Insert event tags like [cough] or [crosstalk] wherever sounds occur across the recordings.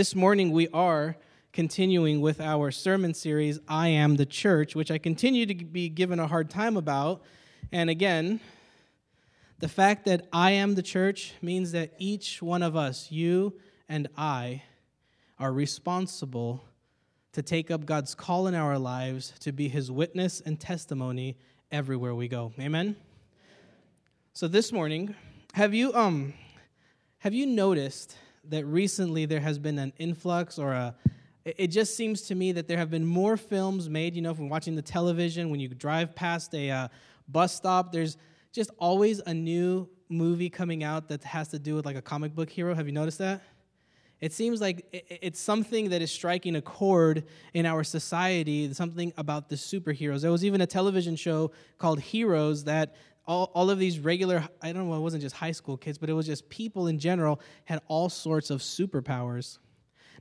This morning we are continuing with our sermon series, I Am the Church, which I continue to be given a hard time about. And again, the fact that I am the church means that each one of us, you and I, are responsible to take up God's call in our lives to be his witness and testimony everywhere we go. Amen. So this morning, have you um have you noticed that recently there has been an influx or a it just seems to me that there have been more films made you know from watching the television when you drive past a uh, bus stop there's just always a new movie coming out that has to do with like a comic book hero have you noticed that it seems like it's something that is striking a chord in our society, something about the superheroes. There was even a television show called Heroes that all, all of these regular, I don't know, it wasn't just high school kids, but it was just people in general had all sorts of superpowers.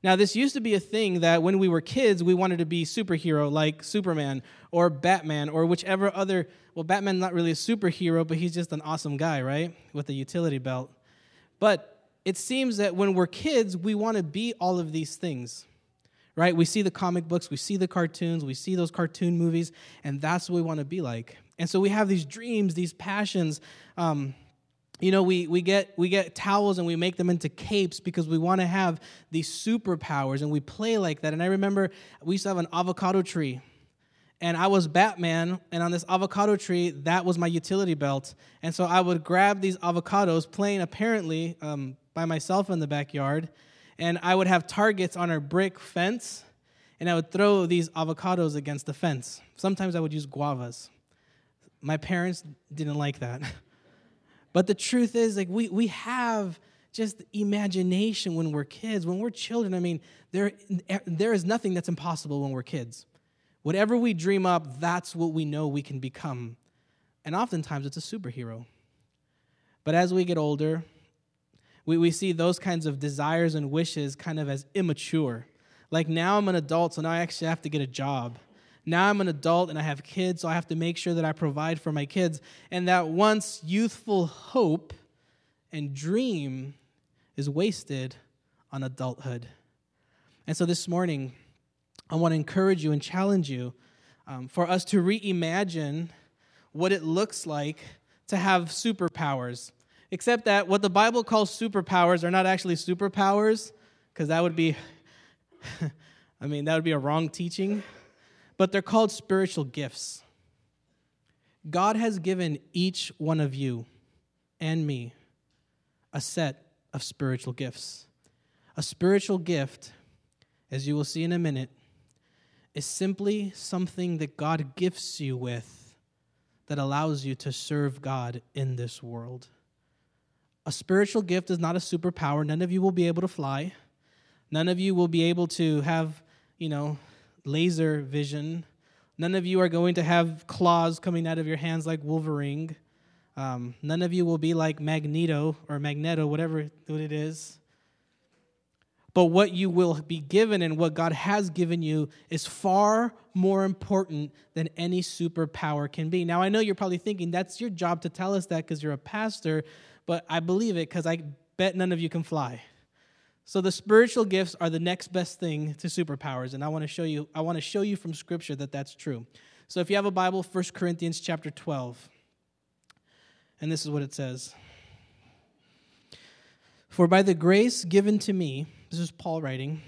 Now, this used to be a thing that when we were kids, we wanted to be superhero like Superman or Batman or whichever other. Well, Batman's not really a superhero, but he's just an awesome guy, right? With a utility belt. But it seems that when we're kids, we want to be all of these things, right? We see the comic books, we see the cartoons, we see those cartoon movies, and that's what we want to be like. And so we have these dreams, these passions. Um, you know, we, we, get, we get towels and we make them into capes because we want to have these superpowers and we play like that. And I remember we used to have an avocado tree. And I was Batman, and on this avocado tree, that was my utility belt. And so I would grab these avocados, playing apparently um, by myself in the backyard, and I would have targets on our brick fence, and I would throw these avocados against the fence. Sometimes I would use guavas. My parents didn't like that. [laughs] but the truth is, like, we, we have just imagination when we're kids. When we're children, I mean, there, there is nothing that's impossible when we're kids. Whatever we dream up, that's what we know we can become. And oftentimes it's a superhero. But as we get older, we, we see those kinds of desires and wishes kind of as immature. Like now I'm an adult, so now I actually have to get a job. Now I'm an adult and I have kids, so I have to make sure that I provide for my kids. And that once youthful hope and dream is wasted on adulthood. And so this morning, I want to encourage you and challenge you um, for us to reimagine what it looks like to have superpowers. Except that what the Bible calls superpowers are not actually superpowers, because that would be, [laughs] I mean, that would be a wrong teaching but they're called spiritual gifts. God has given each one of you and me a set of spiritual gifts. A spiritual gift, as you will see in a minute, is simply something that God gifts you with that allows you to serve God in this world. A spiritual gift is not a superpower. None of you will be able to fly. None of you will be able to have, you know, laser vision. None of you are going to have claws coming out of your hands like Wolverine. Um, none of you will be like Magneto or Magneto, whatever what it is. But what you will be given and what God has given you is far more important than any superpower can be. Now, I know you're probably thinking that's your job to tell us that because you're a pastor, but I believe it because I bet none of you can fly. So the spiritual gifts are the next best thing to superpowers, and I want to show you. I want to show you from Scripture that that's true. So if you have a Bible, 1 Corinthians chapter 12, and this is what it says. For by the grace given to me, this is Paul writing,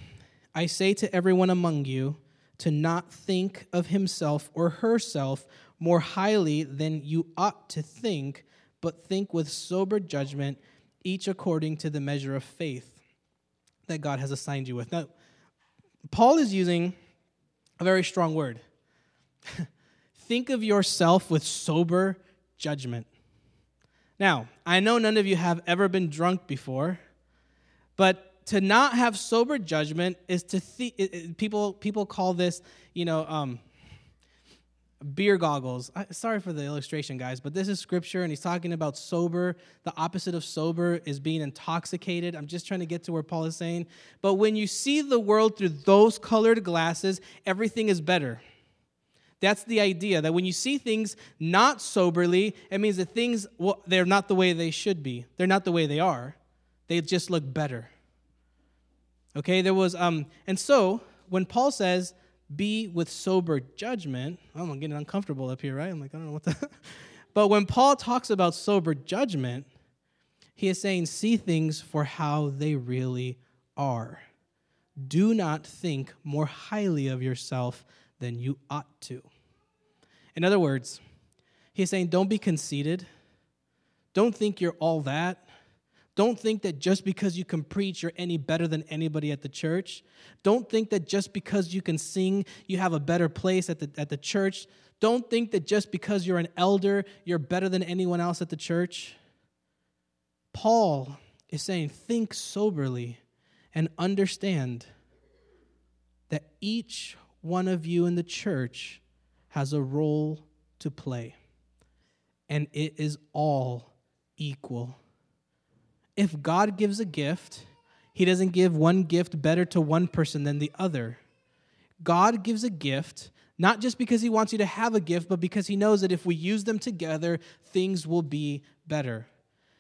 I say to everyone among you to not think of himself or herself more highly than you ought to think, but think with sober judgment, each according to the measure of faith that God has assigned you with. Now, Paul is using a very strong word. [laughs] Think of yourself with sober judgment. Now, I know none of you have ever been drunk before, but to not have sober judgment is to th- people people call this, you know, um, beer goggles. sorry for the illustration, guys, but this is scripture, and he's talking about sober. The opposite of sober is being intoxicated. I'm just trying to get to where Paul is saying. But when you see the world through those colored glasses, everything is better. That's the idea that when you see things not soberly, it means that things, well, they're not the way they should be. They're not the way they are. They just look better. Okay, there was, um, and so when Paul says, be with sober judgment, oh, I'm getting uncomfortable up here, right? I'm like, I don't know what the. [laughs] but when Paul talks about sober judgment, he is saying, see things for how they really are. Do not think more highly of yourself than you ought to. In other words, he's saying, don't be conceited. Don't think you're all that. Don't think that just because you can preach, you're any better than anybody at the church. Don't think that just because you can sing, you have a better place at the, at the church. Don't think that just because you're an elder, you're better than anyone else at the church. Paul is saying, think soberly and understand that each one of you in the church has a role to play, and it is all equal. If God gives a gift, He doesn't give one gift better to one person than the other. God gives a gift not just because He wants you to have a gift, but because He knows that if we use them together, things will be better.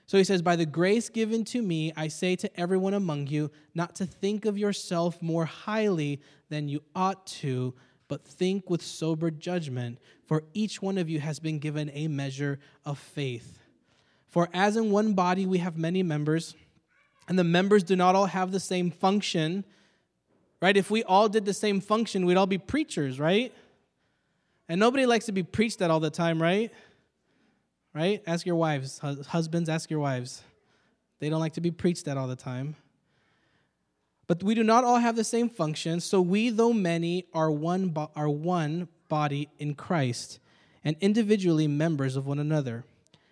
So he says, By the grace given to me, I say to everyone among you, not to think of yourself more highly than you ought to, but think with sober judgment, for each one of you has been given a measure of faith. For as in one body we have many members, and the members do not all have the same function, right? If we all did the same function, we'd all be preachers, right? And nobody likes to be preached at all the time, right? right? Ask your wives. Husbands, ask your wives. They don't like to be preached at all the time. But we do not all have the same function, so we, though many, are one, bo- are one body in Christ, and individually members of one another,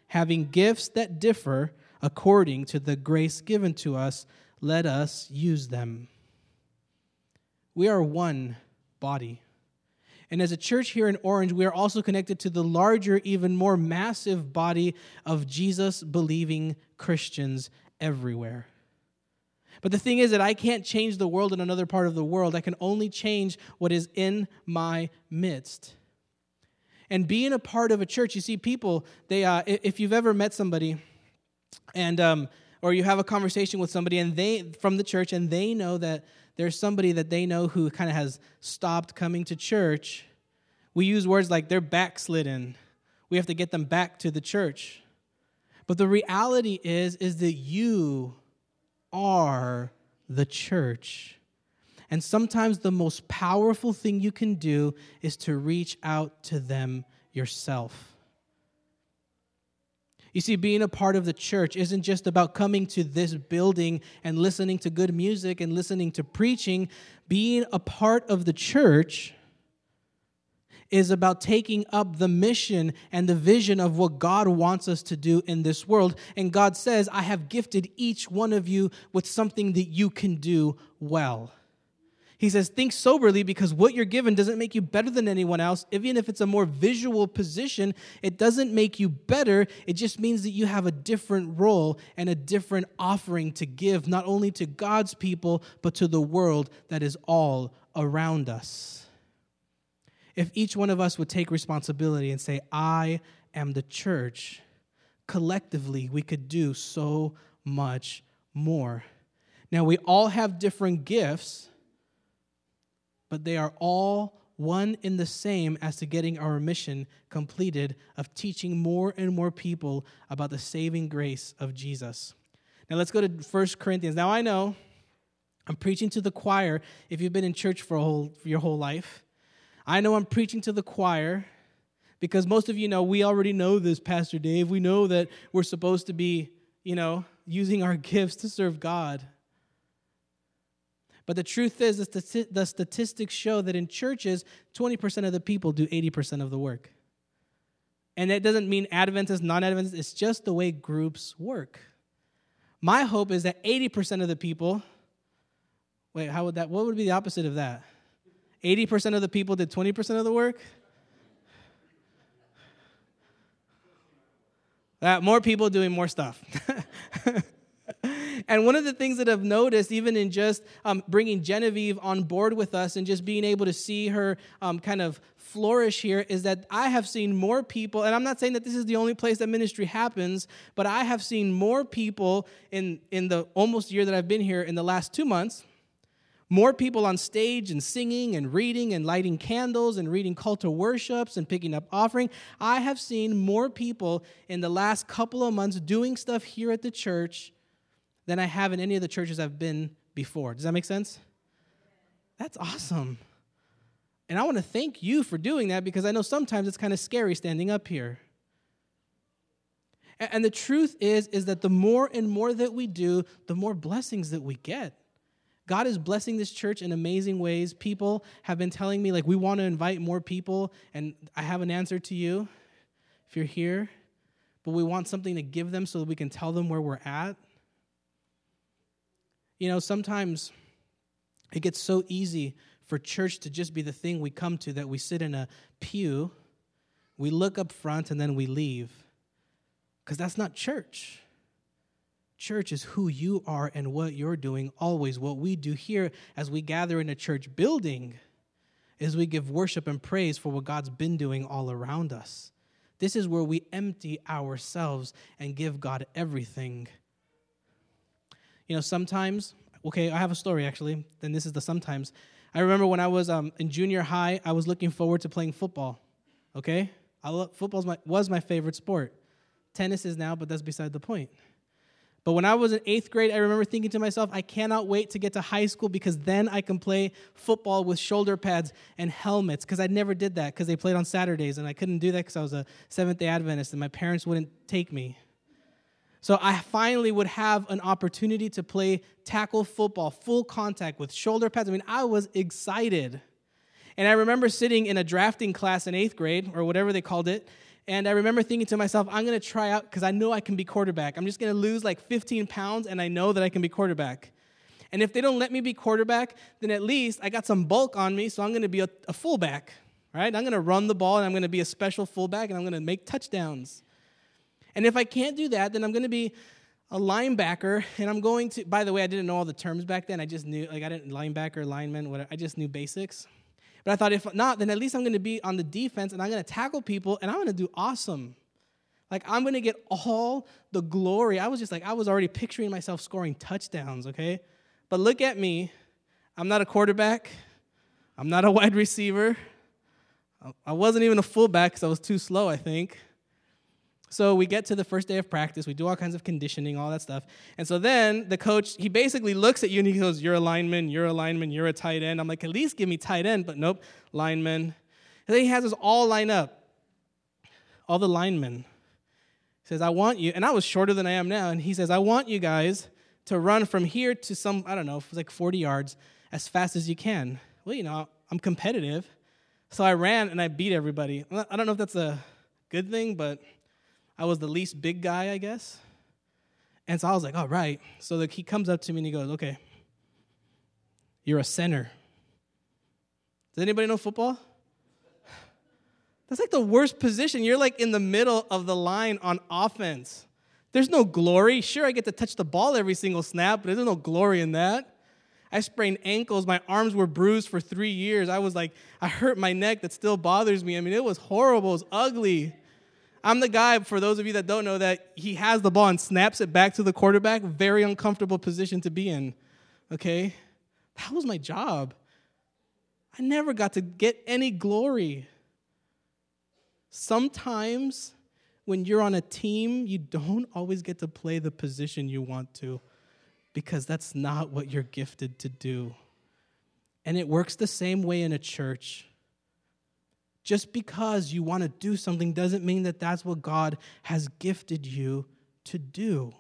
having gifts that differ according to the grace given to us, let us use them. We are one body. And as a church here in Orange, we are also connected to the larger, even more massive body of Jesus believing Christians everywhere. But the thing is that I can't change the world in another part of the world. I can only change what is in my midst. And being a part of a church, you see, people, they, uh, if you've ever met somebody and, um, or you have a conversation with somebody and they, from the church, and they know that there's somebody that they know who kind of has stopped coming to church, we use words like they're backslidden. We have to get them back to the church. But the reality is is that you are the church. And sometimes the most powerful thing you can do is to reach out to them yourself. You see, being a part of the church isn't just about coming to this building and listening to good music and listening to preaching. Being a part of the church is about taking up the mission and the vision of what God wants us to do in this world. And God says, I have gifted each one of you with something that you can do well. He says, think soberly because what you're given doesn't make you better than anyone else. Even if it's a more visual position, it doesn't make you better. It just means that you have a different role and a different offering to give, not only to God's people, but to the world that is all around us. If each one of us would take responsibility and say, I am the church, collectively we could do so much more. Now, we all have different gifts but they are all one in the same as to getting our mission completed of teaching more and more people about the saving grace of Jesus. Now let's go to 1 Corinthians. Now I know I'm preaching to the choir if you've been in church for, whole, for your whole life. I know I'm preaching to the choir because most of you know we already know this, Pastor Dave. We know that we're supposed to be, you know, using our [laughs] gifts to serve God. But the truth is, the statistics show that in churches, 20% of the people do 80% of the work. And it doesn't mean Adventist, non Adventist, it's just the way groups work. My hope is that 80% of the people, wait, how would that, what would be the opposite of that? 80% of the people did 20% of the work? That more people doing more stuff. [laughs] And one of the things that I've noticed, even in just um, bringing Genevieve on board with us and just being able to see her um, kind of flourish here, is that I have seen more people, and I'm not saying that this is the only place that ministry happens, but I have seen more people in, in the almost year that I've been here in the last two months More people on stage and singing and reading and lighting candles and reading call to worships and picking up offering. I have seen more people in the last couple of months doing stuff here at the church than I have in any of the churches I've been before. Does that make sense? That's awesome. And I want to thank you for doing that because I know sometimes it's kind of scary standing up here. And the truth is is that the more and more that we do, the more blessings that we get. God is blessing this church in amazing ways. People have been telling me, like, we want to invite more people, and I have an answer to you if you're here, but we want something to give them so that we can tell them where we're at. You know, sometimes it gets so easy for church to just be the thing we come to that we sit in a pew, we look up front, and then we leave. Because that's not church. Church is who you are and what you're doing always. What we do here as we gather in a church building is we give worship and praise for what God's been doing all around us. This is where we empty ourselves and give God everything. You know, sometimes, okay, I have a story actually, then this is the sometimes. I remember when I was um, in junior high, I was looking forward to playing football, okay? I love, football was my favorite sport. Tennis is now, but that's beside the point. But when I was in eighth grade, I remember thinking to myself, I cannot wait to get to high school because then I can play football with shoulder pads and helmets. Because I never did that because they played on Saturdays and I couldn't do that because I was a Seventh day Adventist and my parents wouldn't take me. So I finally would have an opportunity to play tackle football, full contact with shoulder pads. I mean, I was excited. And I remember sitting in a drafting class in eighth grade or whatever they called it and I remember thinking to myself, I'm going to try out because I know I can be quarterback. I'm just going to lose like 15 pounds and I know that I can be quarterback. And if they don't let me be quarterback, then at least I got some bulk on me, so I'm going to be a, a fullback, right? I'm going to run the ball and I'm going to be a special fullback and I'm going to make touchdowns. And if I can't do that, then I'm going to be a linebacker and I'm going to, by the way, I didn't know all the terms back then. I just knew, like, I didn't, linebacker, lineman, whatever. I just knew basics. But I thought, if not, then at least I'm going to be on the defense and I'm going to tackle people and I'm going to do awesome. Like, I'm going to get all the glory. I was just like, I was already picturing myself scoring touchdowns, okay? But look at me. I'm not a quarterback, I'm not a wide receiver. I wasn't even a fullback because I was too slow, I think. So we get to the first day of practice, we do all kinds of conditioning, all that stuff. And so then the coach, he basically looks at you and he goes, You're a lineman, you're a lineman, you're a tight end. I'm like, At least give me tight end, but nope, lineman. And then he has us all line up, all the linemen. He says, I want you, and I was shorter than I am now, and he says, I want you guys to run from here to some, I don't know, it was like 40 yards as fast as you can. Well, you know, I'm competitive. So I ran and I beat everybody. I don't know if that's a good thing, but I was the least big guy, I guess. And so I was like, all right. So the, he comes up to me and he goes, okay, you're a center. Does anybody know football? [sighs] That's like the worst position. You're like in the middle of the line on offense. There's no glory. Sure, I get to touch the ball every single snap, but there's no glory in that. I sprained ankles. My arms were bruised for three years. I was like, I hurt my neck that still bothers me. I mean, it was horrible. It was ugly. I'm the guy, for those of you that don't know, that he has the ball and snaps it back to the quarterback. Very uncomfortable position to be in. Okay? That was my job. I never got to get any glory. Sometimes when you're on a team, you don't always get to play the position you want to because that's not what you're gifted to do. And it works the same way in a church. Just because you want to do something doesn't mean that that's what God has gifted you to do.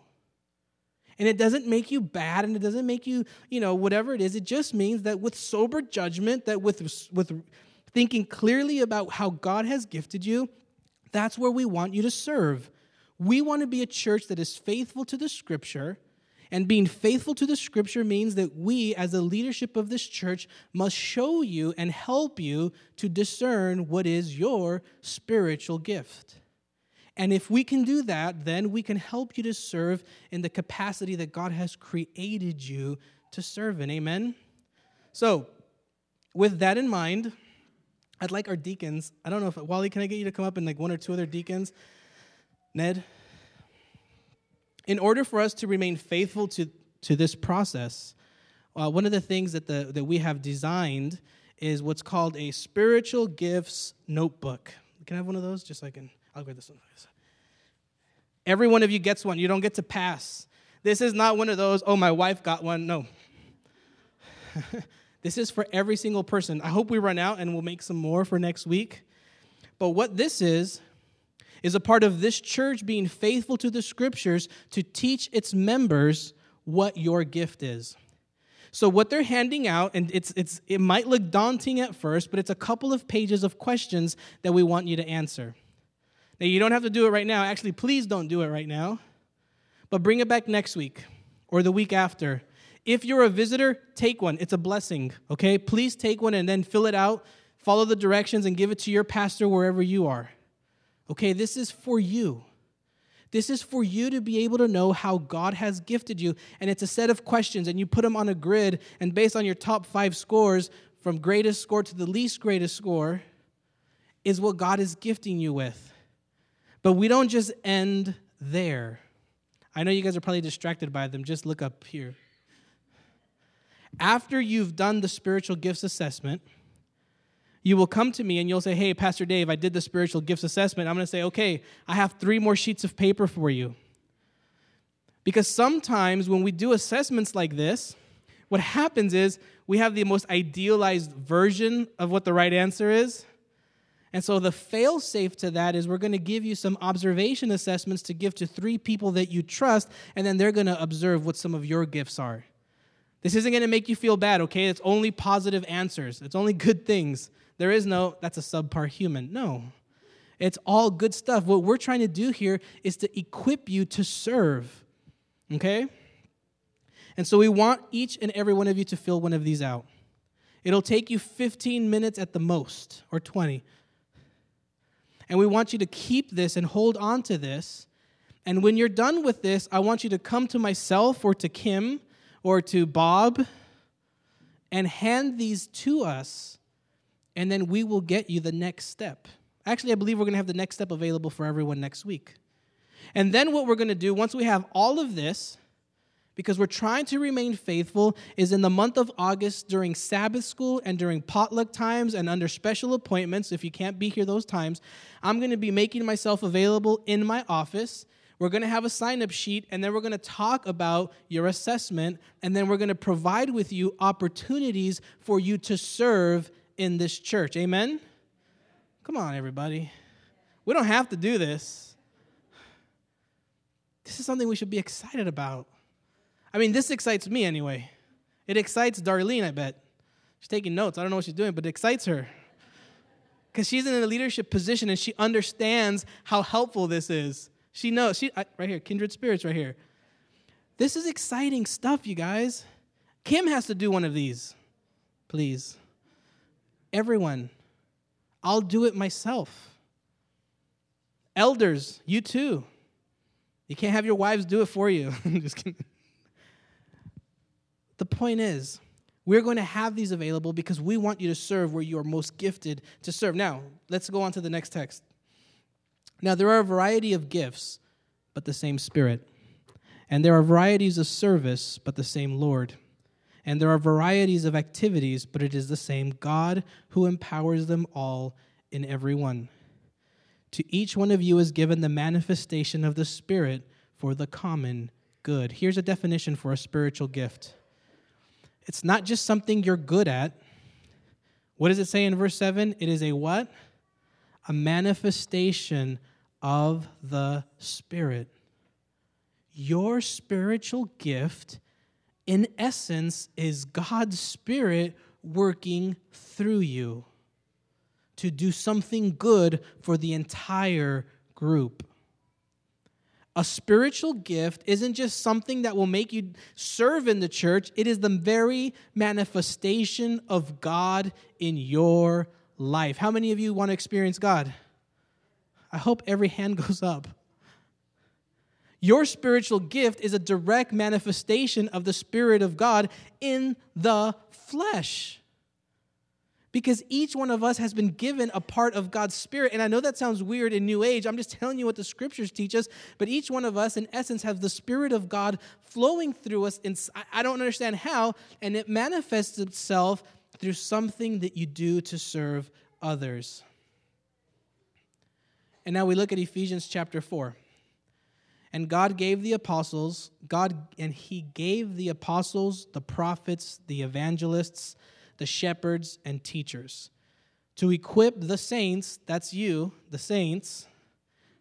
And it doesn't make you bad and it doesn't make you, you know, whatever it is. It just means that with sober judgment, that with, with thinking clearly about how God has gifted you, that's where we want you to serve. We want to be a church that is faithful to the scripture and being faithful to the scripture means that we, as the leadership of this church, must show you and help you to discern what is your spiritual gift. And if we can do that, then we can help you to serve in the capacity that God has created you to serve in. Amen? So, with that in mind, I'd like our deacons. I don't know if, Wally, can I get you to come up and like one or two other deacons? Ned? In order for us to remain faithful to, to this process, uh, one of the things that, the, that we have designed is what's called a spiritual gifts notebook. Can I have one of those? Just so I can, I'll grab this one. Every one of you gets one. You don't get to pass. This is not one of those, oh, my wife got one. No. [laughs] this is for every single person. I hope we run out and we'll make some more for next week. But what this is, is a part of this church being faithful to the scriptures to teach its members what your gift is. So what they're handing out, and it's, it's, it might look daunting at first, but it's a couple of pages of questions that we want you to answer. Now, you don't have to do it right now. Actually, please don't do it right now. But bring it back next week or the week after. If you're a visitor, take one. It's a blessing, okay? Please take one and then fill it out, follow the directions, and give it to your pastor wherever you are. Okay, this is for you. This is for you to be able to know how God has gifted you. And it's a set of questions, and you put them on a grid, and based on your top five scores, from greatest score to the least greatest score, is what God is gifting you with. But we don't just end there. I know you guys are probably distracted by them. Just look up here. After you've done the spiritual gifts assessment, you will come to me and you'll say, Hey, Pastor Dave, I did the spiritual gifts assessment. I'm going to say, Okay, I have three more sheets of paper for you. Because sometimes when we do assessments like this, what happens is we have the most idealized version of what the right answer is. And so the fail safe to that is we're going to give you some observation assessments to give to three people that you trust, and then they're going to observe what some of your gifts are. This isn't going to make you feel bad, okay? It's only positive answers, it's only good things. There is no, that's a subpar human. No. It's all good stuff. What we're trying to do here is to equip you to serve. Okay? And so we want each and every one of you to fill one of these out. It'll take you 15 minutes at the most, or 20. And we want you to keep this and hold on to this. And when you're done with this, I want you to come to myself or to Kim or to Bob and hand these to us and then we will get you the next step. Actually, I believe we're going to have the next step available for everyone next week. And then what we're going to do, once we have all of this, because we're trying to remain faithful, is in the month of August during Sabbath school and during potluck times and under special appointments, if you can't be here those times, I'm going to be making myself available in my office. We're going to have a sign up sheet, and then we're going to talk about your assessment, and then we're going to provide with you opportunities for you to serve in this church. Amen? Come on, everybody. We don't have to do this. This is something we should be excited about. I mean, this excites me anyway. It excites Darlene, I bet. She's taking notes. I don't know what she's doing, but it excites her. Because she's in a leadership position and she understands how helpful this is. She knows. She right here, kindred spirits right here. This is exciting stuff, you guys. Kim has to do one of these. Please. Everyone. I'll do it myself. Elders, you too. You can't have your wives do it for you. [laughs] Just kidding. The point is, we're going to have these available because we want you to serve where you are most gifted to serve. Now, let's go on to the next text. Now, there are a variety of gifts, but the same Spirit. And there are varieties of service, but the same Lord. And there are varieties of activities, but it is the same God who empowers them all in every one. To each one of you is given the manifestation of the Spirit for the common good. Here's a definition for a spiritual gift it's not just something you're good at. What does it say in verse 7? It is a what? A manifestation of the Spirit. Your spiritual gift in essence, is God's Spirit working through you to do something good for the entire group. A spiritual gift isn't just something that will make you serve in the church, it is the very manifestation of God in your life. How many of you want to experience God? I hope every hand [laughs] goes up. Your spiritual gift is a direct manifestation of the Spirit of God in the flesh. because each one of us has been given a part of God's Spirit. And I know that sounds weird in New Age. I'm just telling you what the scriptures teach us. But each one of us, in essence, have the Spirit of God flowing through us. And I don't understand how. And it manifests itself through something that you do to serve others. And now we look at Ephesians chapter 4. And God gave the apostles, God, and He gave the apostles, the prophets, the evangelists, the shepherds, and teachers to equip the saints, that's you, the saints,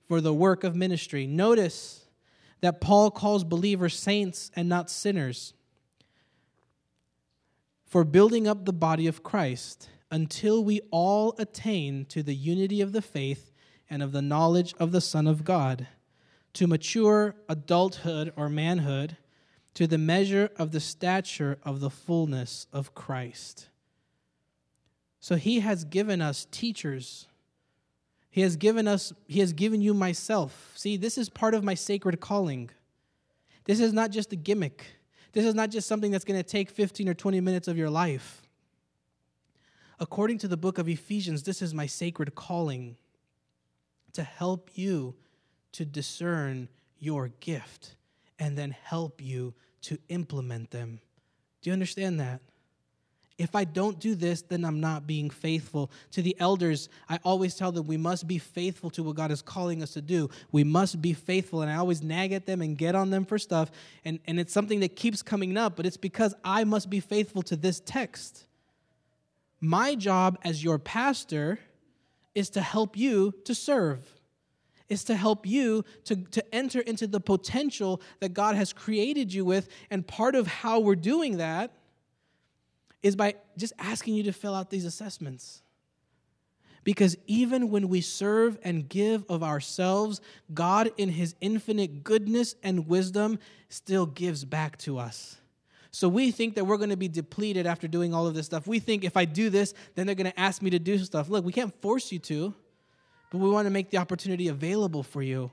for the work of ministry. Notice that Paul calls believers saints and not sinners for building up the body of Christ until we all attain to the unity of the faith and of the knowledge of the Son of God, to mature adulthood or manhood, to the measure of the stature of the fullness of Christ. So he has given us teachers. He has given us, he has given you myself. See, this is part of my sacred calling. This is not just a gimmick. This is not just something that's going to take 15 or 20 minutes of your life. According to the book of Ephesians, this is my sacred calling to help you to discern your gift and then help you to implement them. Do you understand that? If I don't do this, then I'm not being faithful. To the elders, I always tell them we must be faithful to what God is calling us to do. We must be faithful. And I always nag at them and get on them for stuff. And, and it's something that keeps coming up, but it's because I must be faithful to this text. My job as your pastor is to help you to serve, is to help you to, to enter into the potential that God has created you with. And part of how we're doing that is by just asking you to fill out these assessments. Because even when we serve and give of ourselves, God, in His infinite goodness and wisdom, still gives back to us. So we think that we're going to be depleted after doing all of this stuff. We think if I do this, then they're going to ask me to do stuff. Look, we can't force you to, but we want to make the opportunity available for you.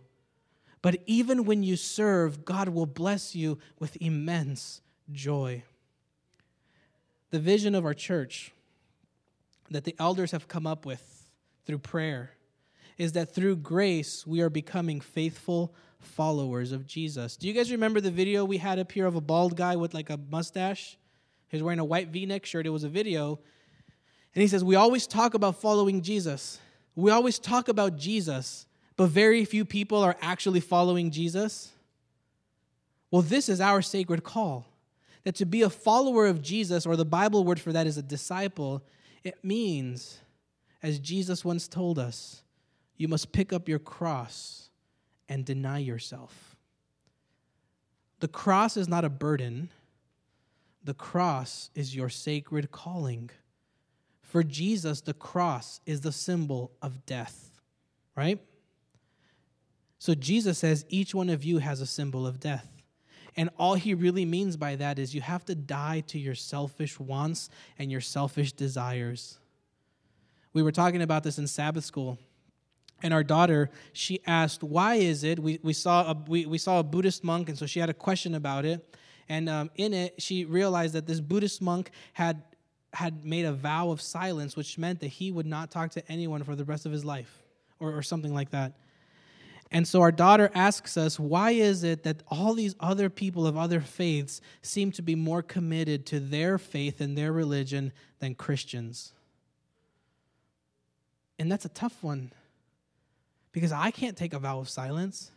But even when you serve, God will bless you with immense joy the vision of our church that the elders have come up with through prayer is that through grace we are becoming faithful followers of Jesus. Do you guys remember the video we had up here of a bald guy with like a mustache? He was wearing a white v neck shirt. It was a video. And he says, We always talk about following Jesus. We always talk about Jesus, but very few people are actually following Jesus. Well, this is our sacred call that to be a follower of Jesus, or the Bible word for that is a disciple, it means, as Jesus once told us, you must pick up your cross and deny yourself. The cross is not a burden, the cross is your sacred calling. For Jesus, the cross is the symbol of death, right? So Jesus says each one of you has a symbol of death. And all he really means by that is you have to die to your selfish wants and your selfish desires. We were talking about this in Sabbath school. And our daughter, she asked, why is it? We, we, saw, a, we, we saw a Buddhist monk, and so she had a question about it. And um, in it, she realized that this Buddhist monk had, had made a vow of silence, which meant that he would not talk to anyone for the rest of his life, or, or something like that. And so our daughter asks us, why is it that all these other people of other faiths seem to be more committed to their faith and their religion than Christians? And that's a tough one because I can't take a vow of silence.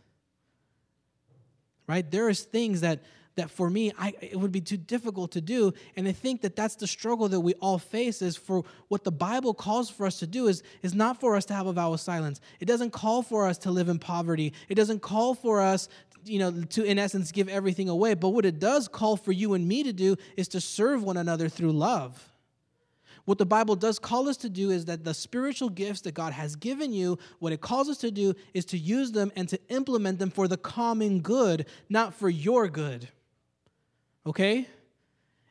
Right? There is things that that for me I, it would be too difficult to do. And i think that that's the struggle that we all face is for what the bible calls for us to do is, is not for us to have a vow of silence. It doesn't call for us to live in poverty. It doesn't call for us you know to in essence give everything away. But what it does call for you and me to do is to serve one another through love. What the Bible does call us to do is that the spiritual gifts that God has given you, what it calls us to do is to use them and to implement them for the common good, not for your good okay?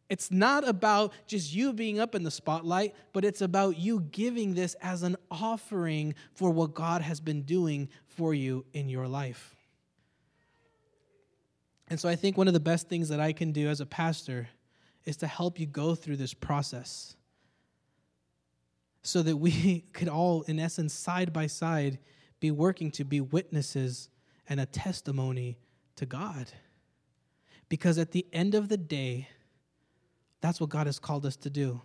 It's not about just you being up in the spotlight, but it's about you giving this as an offering for what God has been doing for you in your life. And so I think one of the best things that I can do as a pastor is to help you go through this process. so that we [laughs] could all, in essence, side by side, be working to be witnesses and a testimony to God. Because at the end of the day, that's what God has called us to do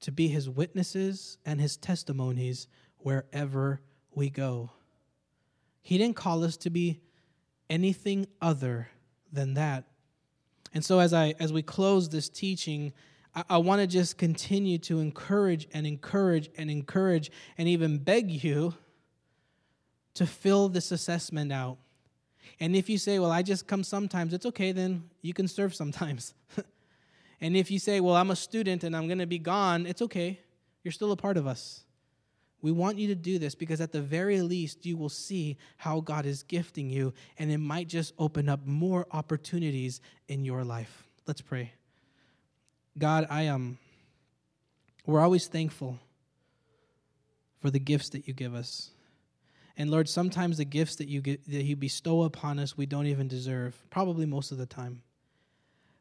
to be his witnesses and his testimonies wherever we go. He didn't call us to be anything other than that. And so as I as we close this teaching, I, I want to just continue to encourage and encourage and encourage and even beg you to fill this assessment out. And if you say, Well, I just come sometimes, it's okay, then you can serve sometimes. [laughs] and if you say, Well, I'm a student and I'm going to be gone, it's okay. You're still a part of us. We want you to do this because at the very least, you will see how God is gifting you, and it might just open up more opportunities in your life. Let's pray. God, I am. Um, we're always thankful for the gifts that you give us. And Lord, sometimes the gifts that you get, that you bestow upon us, we don't even deserve, probably most of the time.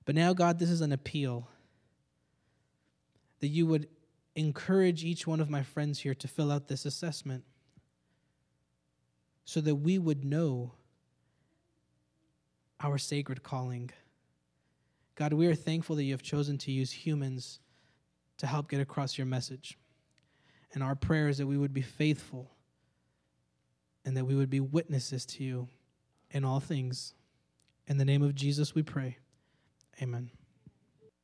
But now, God, this is an appeal that you would encourage each one of my friends here to fill out this assessment so that we would know our sacred calling. God, we are thankful that you have chosen to use humans to help get across your message. And our prayer is that we would be faithful and that we would be witnesses to you in all things. In the name of Jesus, we pray. Amen.